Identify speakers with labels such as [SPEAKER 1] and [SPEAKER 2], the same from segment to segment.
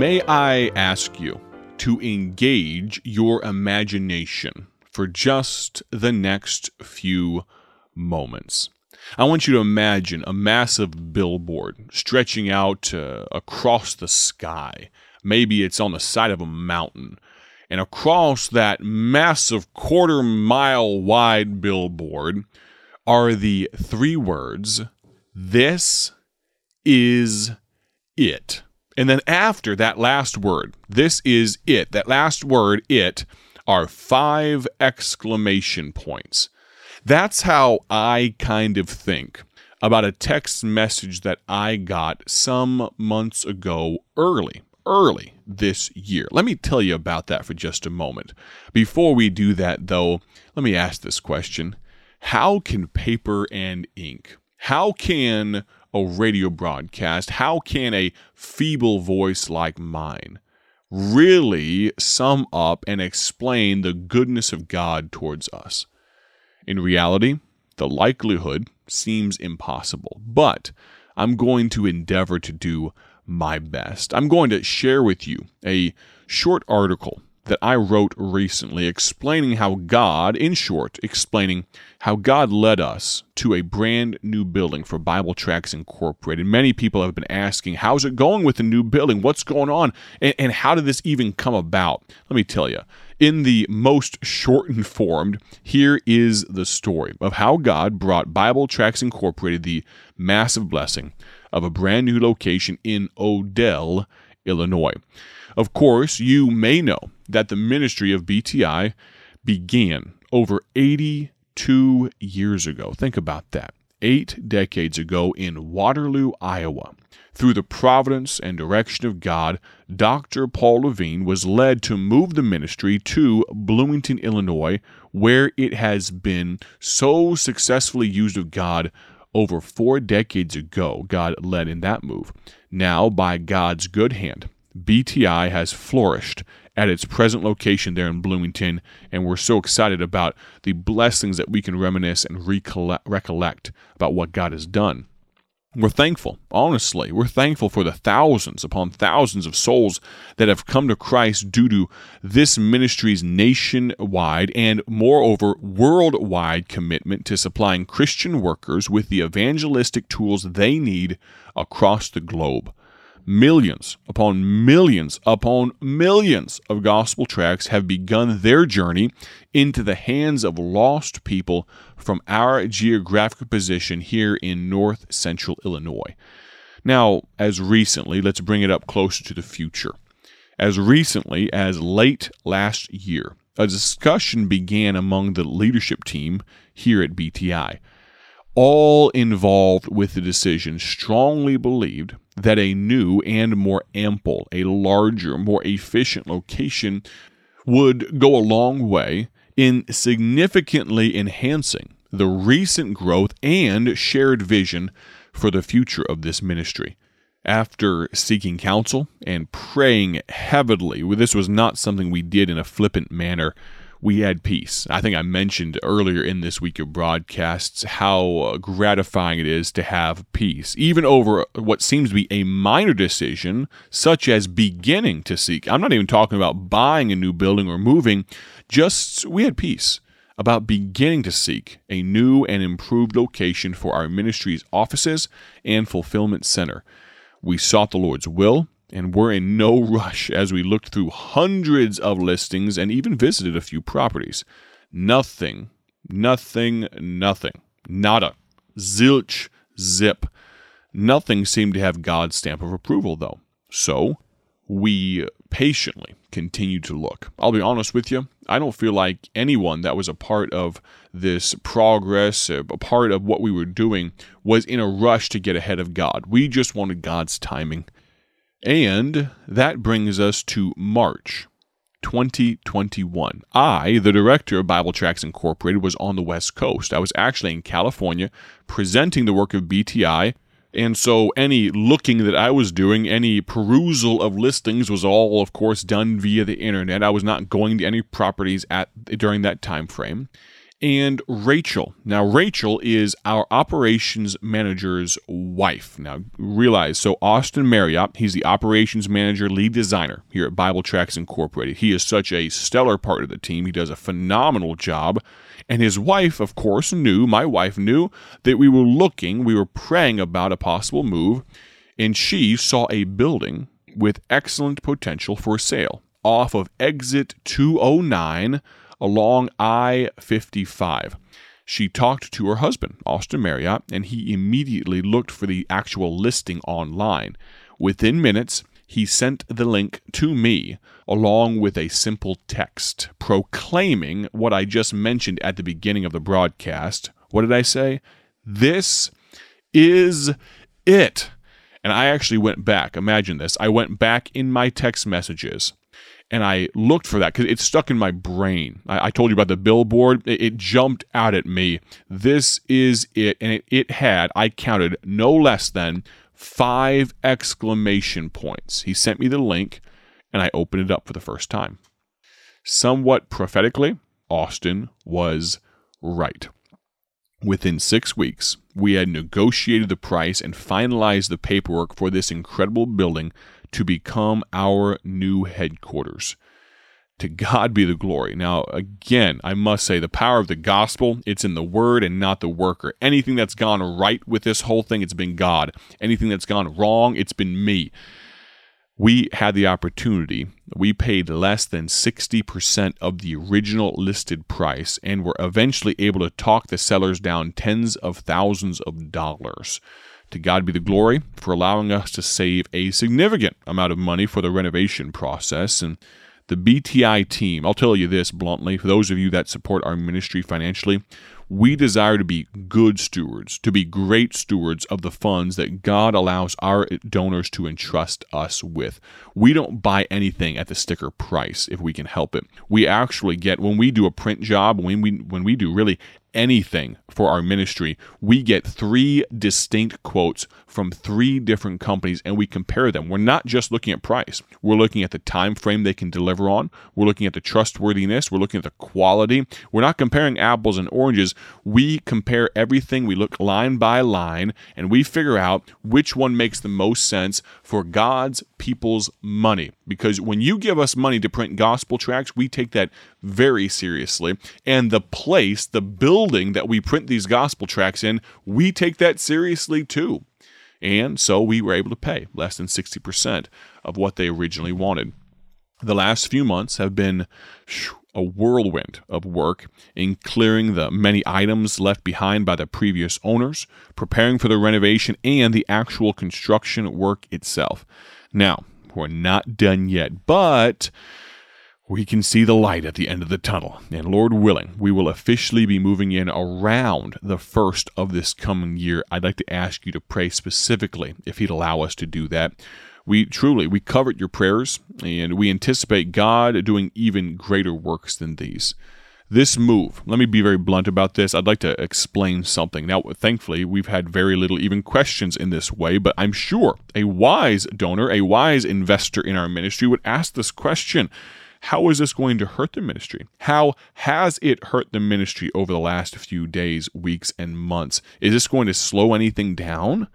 [SPEAKER 1] May I ask you to engage your imagination for just the next few moments? I want you to imagine a massive billboard stretching out uh, across the sky. Maybe it's on the side of a mountain. And across that massive quarter mile wide billboard are the three words, This is it. And then after that last word, this is it, that last word, it, are five exclamation points. That's how I kind of think about a text message that I got some months ago early, early this year. Let me tell you about that for just a moment. Before we do that, though, let me ask this question How can paper and ink, how can a radio broadcast, how can a feeble voice like mine really sum up and explain the goodness of God towards us? In reality, the likelihood seems impossible, but I'm going to endeavor to do my best. I'm going to share with you a short article that I wrote recently explaining how God, in short, explaining how God led us to a brand new building for Bible Tracts Incorporated. Many people have been asking, how's it going with the new building? What's going on? And, and how did this even come about? Let me tell you. In the most shortened form, here is the story of how God brought Bible Tracts Incorporated the massive blessing of a brand new location in Odell, Illinois. Of course, you may know that the ministry of BTI began over 82 years ago. Think about that. Eight decades ago in Waterloo, Iowa. Through the providence and direction of God, Dr. Paul Levine was led to move the ministry to Bloomington, Illinois, where it has been so successfully used of God over four decades ago. God led in that move. Now, by God's good hand, BTI has flourished at its present location there in Bloomington, and we're so excited about the blessings that we can reminisce and recollect, about what God has done. We're thankful, honestly. We're thankful for the thousands upon thousands of souls that have come to Christ due to this ministry's nationwide and, moreover, worldwide commitment to supplying Christian workers with the evangelistic tools they need across the globe. Millions upon millions upon millions of gospel tracts have begun their journey into the hands of lost people from our geographic position here in north central Illinois. Now, as recently, let's bring it up closer to the future. As recently as late last year, a discussion began among the leadership team here at BTI. All involved with the decision strongly believed that a new and more ample, a larger, more efficient location would go a long way in significantly enhancing the recent growth and shared vision for the future of this ministry. After seeking counsel and praying heavily, this was not something we did in a flippant manner we had peace. I think I mentioned earlier in this week of broadcasts how uh, gratifying it is to have peace, even over what seems to be a minor decision, such as beginning to seek. I'm not even talking about buying a new building or moving, just we had peace about beginning to seek a new and improved location for our ministry's offices and fulfillment center. We sought the Lord's will and we're in no rush as we looked through hundreds of listings and even visited a few properties. Nothing, nothing, nothing, nada, zilch, zip. Nothing seemed to have God's stamp of approval, though. So we patiently continued to look. I'll be honest with you, I don't feel like anyone that was a part of this progress, a part of what we were doing, was in a rush to get ahead of God. We just wanted God's timing. And that brings us to March 2021. I, the director of Bible Tracts Incorporated, was on the West Coast. I was actually in California presenting the work of BTI. And so any looking that I was doing, any perusal of listings was all of course done via the internet. I was not going to any properties at during that time frame. And Rachel. Now, Rachel is our operations manager's wife. Now, realize so Austin Marriott, he's the operations manager, lead designer here at Bible Tracts Incorporated. He is such a stellar part of the team. He does a phenomenal job. And his wife, of course, knew, my wife knew, that we were looking, we were praying about a possible move, and she saw a building with excellent potential for sale off of exit 209 along I 55. She talked to her husband, Austin Marriott, and he immediately looked for the actual listing online. Within minutes, he sent the link to me along with a simple text proclaiming what I just mentioned at the beginning of the broadcast. What did I say? This is it. And I actually went back. Imagine this. I went back in my text messages and I looked for that because it stuck in my brain. I, I, told you about the billboard. It, it, jumped out at me. This is it. And it, it had, I counted no less than five exclamation points. He sent me the link and I opened it up for the first time. Somewhat prophetically, Austin was right. Within six weeks, we had negotiated the price and finalized the paperwork for this incredible building to become our new headquarters. To God be the glory. Now, again, I must say the power of the gospel, it's in the word and not the worker. Anything that's gone right with this whole thing, it's been God. Anything that's gone wrong, it's been me. We had the opportunity. We paid less than 60% of the original listed price and were eventually able to talk the sellers down tens of thousands of dollars. To God be the glory for allowing us to save a significant amount of money for the renovation process. And the BTI team, I'll tell you this bluntly, for those of you that support our ministry financially, we desire to be good stewards, to be great stewards of the funds that God allows our donors to entrust us with. We don't buy anything at the sticker price if we can help it. We actually get when we do a print job, when we when we do really anything for our ministry, we get three distinct quotes from three different companies and we compare them. We're not just looking at price. We're looking at the time frame they can deliver on. We're looking at the trustworthiness. We're looking at the quality. We're not comparing apples and oranges. We compare everything. We look line by line and we figure out which one makes the most sense for God's people's money. Because when you give us money to print gospel tracts, we take that very seriously. And the place, the building that we print these gospel tracts in, we take that seriously too. And so we were able to pay less than 60% of what they originally wanted. The last few months have been a whirlwind of work in clearing the many items left behind by the previous owners, preparing for the renovation, and the actual construction work itself. Now, we're not done yet, but we can see the light at the end of the tunnel. And Lord willing, we will officially be moving in around the first of this coming year. I'd like to ask you to pray specifically if He'd allow us to do that. We truly, we covered your prayers, and we anticipate God doing even greater works than these. This move, let me be very blunt about this. I'd like to explain something. Now, thankfully, we've had very little even questions in this way, but I'm sure a wise donor, a wise investor in our ministry would ask this question how is this going to hurt the ministry? How has it hurt the ministry over the last few days, weeks, and months? Is this going to slow anything down?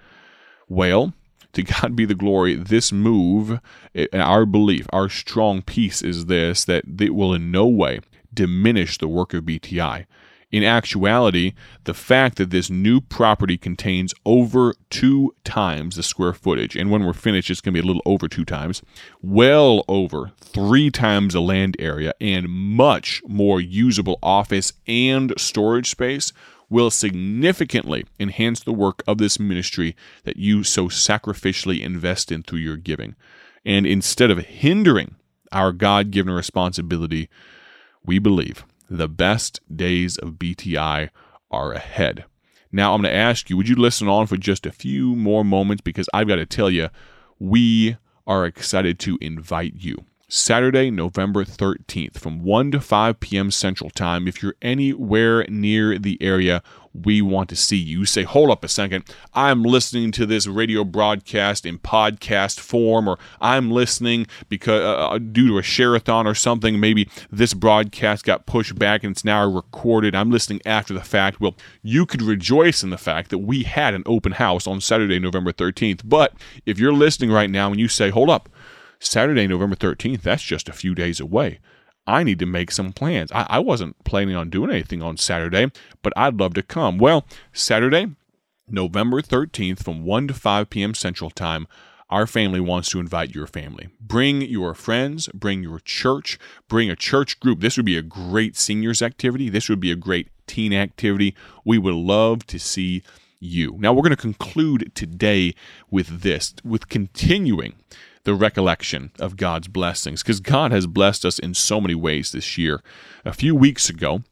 [SPEAKER 1] Well, to God be the glory, this move, eh, our belief, our strong piece is this that it will in no way diminish the work of BTI. In actuality, the fact that this new property contains over two times the square footage, and when we're finished, it's going to be a little over two times, well over three times the land area, and much more usable office and storage space will significantly enhance the work of this ministry that you so sacrificially invest in through your giving. And instead of hindering our God given responsibility, we believe the best days of BTI are ahead. Now, I'm going to ask you, would you listen on for just a few more moments? Because I've got to tell you, we are excited to invite you Saturday, November 13th from 1 to 5 p.m. Central Time. If you're anywhere near the area, we want to see you. say, hold up a second. I'm listening to this radio broadcast in podcast form, or I'm listening because uh, uh due to a shareathon or something. Maybe this broadcast got pushed back and it's now recorded. I'm listening after the fact. Well, you could rejoice in the fact that we had an open house on Saturday, November 13th. But if you're listening right now and you say, hold up, Saturday, November 13th, that's just a few days away. I need to make some plans. I, I wasn't planning on doing anything on Saturday, but I'd love to come. Well, Saturday, November 13th from 1 to 5 p.m. Central Time, our family wants to invite your family. Bring your friends, bring your church, bring a church group. This would be a great seniors activity. This would be a great teen activity. We would love to see you. Now, we're going to conclude today with this, with continuing the recollection of God's blessings because God has blessed us in so many ways this year. A few weeks ago,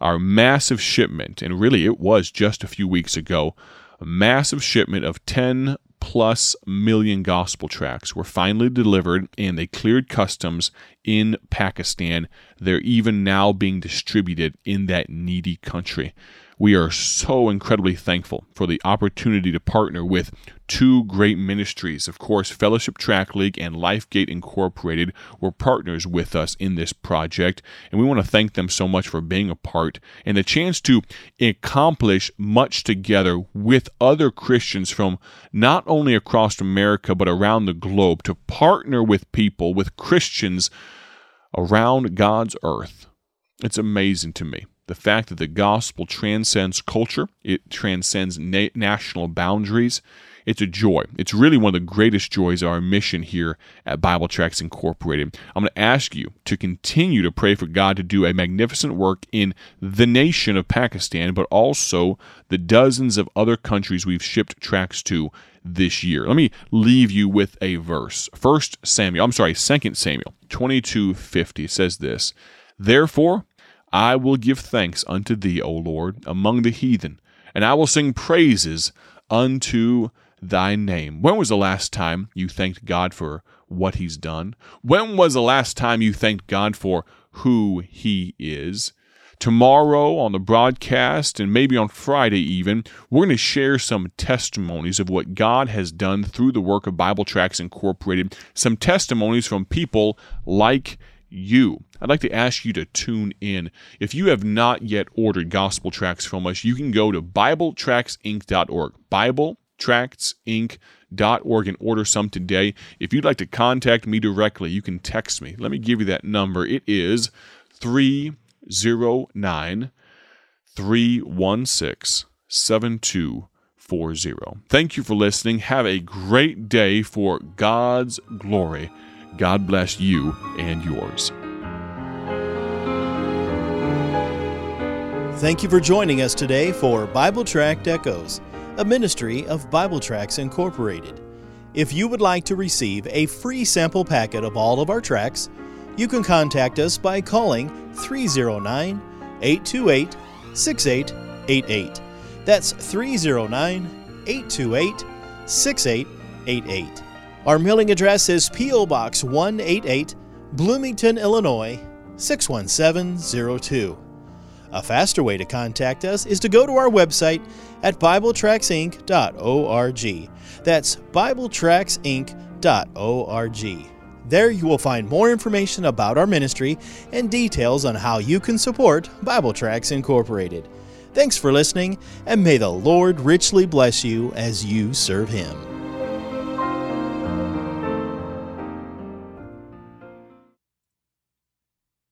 [SPEAKER 1] our massive shipment, and really it was just a few weeks ago, a massive shipment of 10 plus million gospel tracts were finally delivered and they cleared customs in Pakistan. They're even now being distributed in that needy country. We are so incredibly thankful for the opportunity to partner with two great ministries. Of course, Fellowship Tract League and Lifegate Incorporated were partners with us in this project, and we want to thank them so much for being a part and the chance to accomplish much together with other Christians from not only across America but around the globe to partner with people, with Christians around God's earth. It's amazing to me the fact that the gospel transcends culture, it transcends na- national boundaries. It's a joy. It's really one of the greatest joys of our mission here at Bible Tracts Incorporated. I'm going to ask you to continue to pray for God to do a magnificent work in the nation of Pakistan, but also the dozens of other countries we've shipped tracts to this year. Let me leave you with a verse. First Samuel, I'm sorry, Second Samuel 22:50 says this. Therefore, I will give thanks unto thee, O Lord, among the heathen, and I will sing praises unto thy name. When was the last time you thanked God for what he's done? When was the last time you thanked God for who he is? Tomorrow on the broadcast, and maybe on Friday even, we're going to share some testimonies of what God has done through the work of Bible Tracts Incorporated. Some testimonies from people like you. I'd like to ask you to tune in. If you have not yet ordered gospel tracts from us, you can go to BibleTractsInc.org. BibleTractsInc.org and order some today. If you'd like to contact me directly, you can text me. Let me give you that number. It is 309 316 7240. Thank you for listening. Have a great day for God's glory. God bless you and yours.
[SPEAKER 2] Thank you for joining us today for Bible Tract Echoes, a ministry of Bible Tracts Incorporated. If you would like to receive a free sample packet of all of our tracts, you can contact us by calling 309 828 6888. That's 309 828 6888. Our mailing address is P.O. Box 188, Bloomington, Illinois 61702. A faster way to contact us is to go to our website at BibleTractsInc.org. That's BibleTractsInc.org. There you will find more information about our ministry and details on how you can support Bible Tracts Incorporated. Thanks for listening, and may the Lord richly bless you as you serve Him.